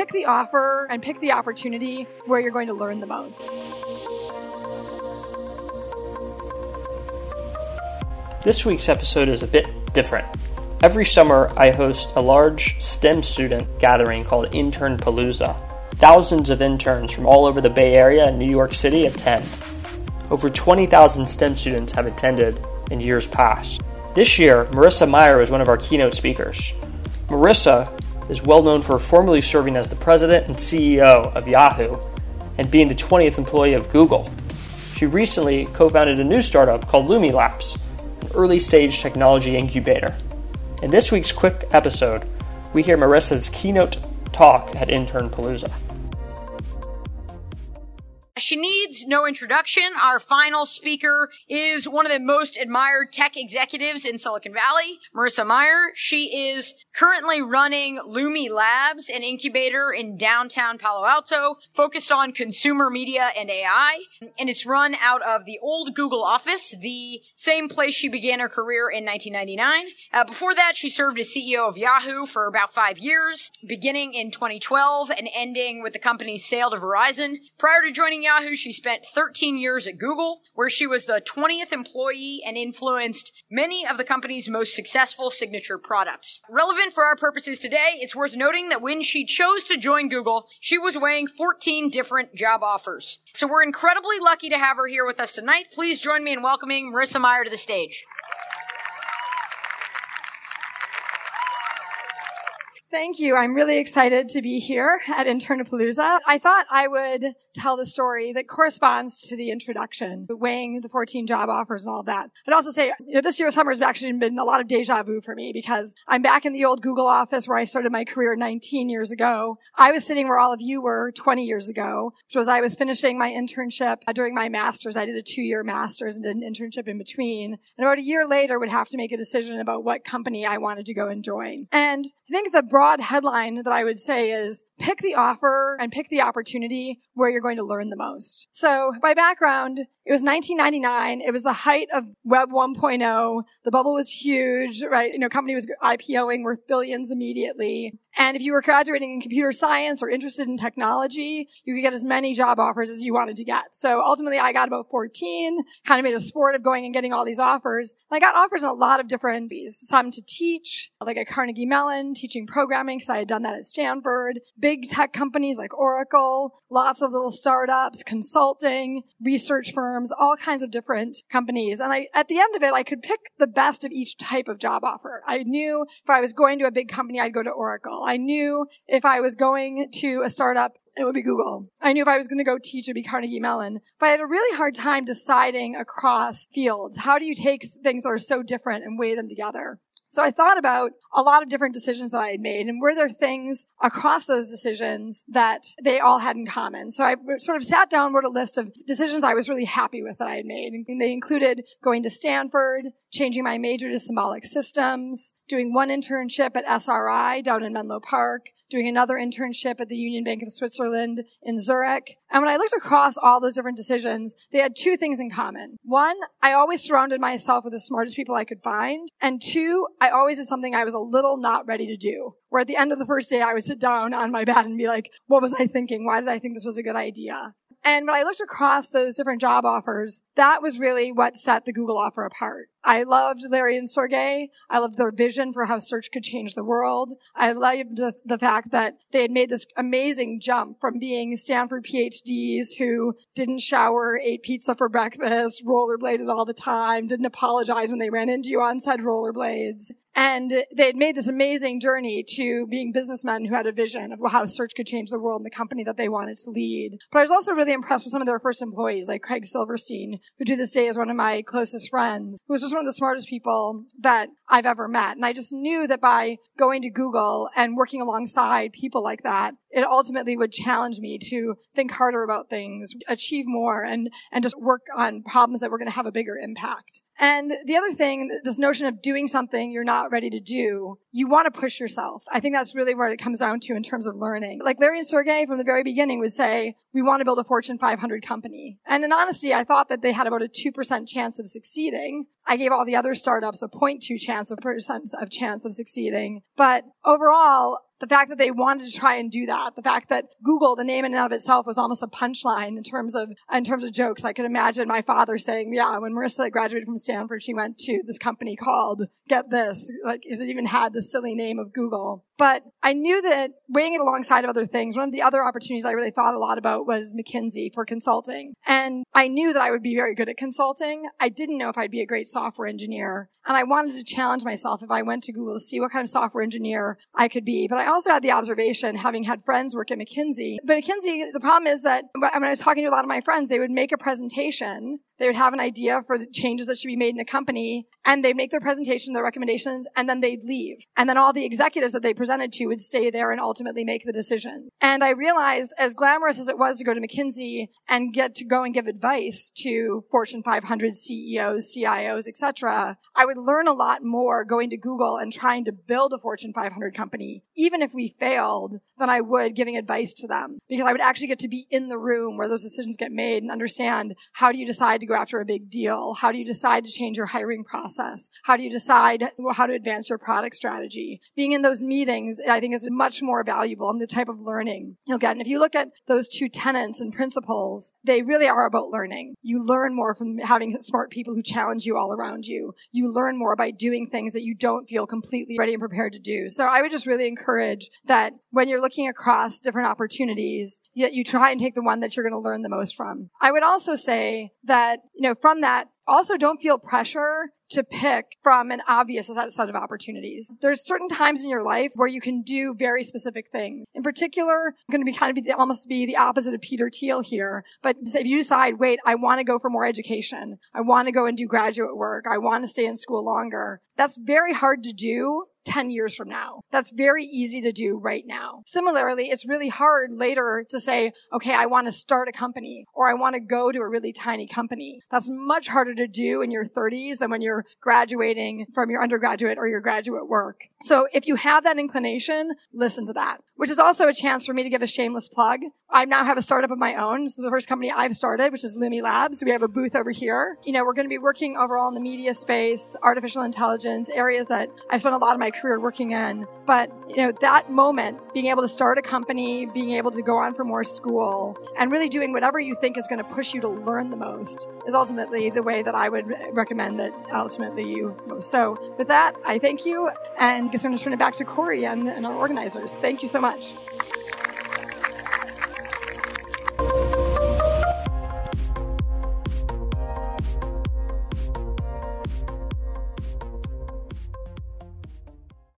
pick the offer and pick the opportunity where you're going to learn the most. This week's episode is a bit different. Every summer, I host a large STEM student gathering called Intern Palooza. Thousands of interns from all over the Bay Area and New York City attend. Over 20,000 STEM students have attended in years past. This year, Marissa Mayer is one of our keynote speakers. Marissa is well known for formerly serving as the president and CEO of Yahoo and being the 20th employee of Google. She recently co founded a new startup called Lumi Labs, an early stage technology incubator. In this week's quick episode, we hear Marissa's keynote talk at Intern Palooza. She needs no introduction. Our final speaker is one of the most admired tech executives in Silicon Valley, Marissa Mayer. She is currently running Lumi Labs, an incubator in downtown Palo Alto, focused on consumer media and AI. And it's run out of the old Google office, the same place she began her career in 1999. Uh, before that, she served as CEO of Yahoo for about five years, beginning in 2012 and ending with the company's sale to Verizon. Prior to joining Yahoo, she spent 13 years at Google, where she was the 20th employee and influenced many of the company's most successful signature products. Relevant for our purposes today, it's worth noting that when she chose to join Google, she was weighing 14 different job offers. So we're incredibly lucky to have her here with us tonight. Please join me in welcoming Marissa Mayer to the stage. Thank you. I'm really excited to be here at Internapalooza. I thought I would tell the story that corresponds to the introduction, weighing the 14 job offers and all that. I'd also say, you know, this year's summer has actually been a lot of deja vu for me because I'm back in the old Google office where I started my career 19 years ago. I was sitting where all of you were 20 years ago, which was I was finishing my internship during my master's. I did a two year master's and did an internship in between. And about a year later would have to make a decision about what company I wanted to go and join. And I think the broad headline that I would say is pick the offer and pick the opportunity where you're going to learn the most. So by background, it was 1999. It was the height of Web 1.0. The bubble was huge, right? You know, company was IPOing worth billions immediately. And if you were graduating in computer science or interested in technology, you could get as many job offers as you wanted to get. So ultimately I got about 14, kind of made a sport of going and getting all these offers. And I got offers in a lot of different ways. Some to teach, like at Carnegie Mellon, teaching programming, because I had done that at Stanford. Big tech companies like Oracle, lots of little startups, consulting, research firms, all kinds of different companies. And I, at the end of it, I could pick the best of each type of job offer. I knew if I was going to a big company, I'd go to Oracle. I knew if I was going to a startup, it would be Google. I knew if I was going to go teach, it would be Carnegie Mellon. But I had a really hard time deciding across fields. How do you take things that are so different and weigh them together? So I thought about a lot of different decisions that I had made and were there things across those decisions that they all had in common. So I sort of sat down, wrote a list of decisions I was really happy with that I had made. And they included going to Stanford, changing my major to symbolic systems, doing one internship at SRI down in Menlo Park, doing another internship at the Union Bank of Switzerland in Zurich. And when I looked across all those different decisions, they had two things in common. One, I always surrounded myself with the smartest people I could find. And two, I always did something I was a little not ready to do. Where at the end of the first day, I would sit down on my bed and be like, what was I thinking? Why did I think this was a good idea? And when I looked across those different job offers, that was really what set the Google offer apart. I loved Larry and Sergey. I loved their vision for how search could change the world. I loved the, the, fact that they had made this amazing jump from being Stanford PhDs who didn't shower, ate pizza for breakfast, rollerbladed all the time, didn't apologize when they ran into you on said rollerblades, and they had made this amazing journey to being businessmen who had a vision of how search could change the world and the company that they wanted to lead. But I was also really impressed with some of their first employees, like Craig Silverstein, who to this day is one of my closest friends, who was just one of the smartest people that I've ever met. And I just knew that by going to Google and working alongside people like that, it ultimately would challenge me to think harder about things, achieve more, and, and just work on problems that were going to have a bigger impact. And the other thing, this notion of doing something you're not ready to do, you want to push yourself. I think that's really what it comes down to in terms of learning. Like Larry and Sergey from the very beginning would say, we want to build a Fortune 500 company. And in honesty, I thought that they had about a 2% chance of succeeding. I gave all the other startups a 0.2 chance of percent of chance of succeeding. But overall, The fact that they wanted to try and do that, the fact that Google, the name in and of itself was almost a punchline in terms of, in terms of jokes. I could imagine my father saying, yeah, when Marissa graduated from Stanford, she went to this company called, get this, like, is it even had the silly name of Google. But I knew that weighing it alongside of other things, one of the other opportunities I really thought a lot about was McKinsey for consulting. And I knew that I would be very good at consulting. I didn't know if I'd be a great software engineer. And I wanted to challenge myself if I went to Google to see what kind of software engineer I could be. But I also had the observation, having had friends work at McKinsey. But McKinsey, the problem is that when I was talking to a lot of my friends, they would make a presentation they would have an idea for the changes that should be made in a company and they'd make their presentation, their recommendations, and then they'd leave. And then all the executives that they presented to would stay there and ultimately make the decision. And I realized as glamorous as it was to go to McKinsey and get to go and give advice to Fortune 500 CEOs, CIOs, etc., I would learn a lot more going to Google and trying to build a Fortune 500 company, even if we failed, than I would giving advice to them. Because I would actually get to be in the room where those decisions get made and understand how do you decide to go after a big deal? How do you decide to change your hiring process? How do you decide how to advance your product strategy? Being in those meetings, I think is much more valuable and the type of learning you'll get. And if you look at those two tenets and principles, they really are about learning. You learn more from having smart people who challenge you all around you. You learn more by doing things that you don't feel completely ready and prepared to do. So I would just really encourage that when you're looking across different opportunities, yet you try and take the one that you're going to learn the most from. I would also say that you know, from that, also don't feel pressure to pick from an obvious set of opportunities. There's certain times in your life where you can do very specific things. In particular, I'm going to be kind of be, almost be the opposite of Peter Thiel here. But if you decide, wait, I want to go for more education. I want to go and do graduate work. I want to stay in school longer. That's very hard to do 10 years from now. That's very easy to do right now. Similarly, it's really hard later to say, okay, I want to start a company or I want to go to a really tiny company. That's much harder to do in your 30s than when you're graduating from your undergraduate or your graduate work. So if you have that inclination, listen to that, which is also a chance for me to give a shameless plug. I now have a startup of my own. This is the first company I've started, which is Lumi Labs. We have a booth over here. You know, we're going to be working overall in the media space, artificial intelligence, areas that I spent a lot of my career working in. But, you know, that moment, being able to start a company, being able to go on for more school, and really doing whatever you think is going to push you to learn the most is ultimately the way that I would recommend that ultimately you. So with that, I thank you and I'm going to turn it back to Corey and, and our organizers. Thank you so much.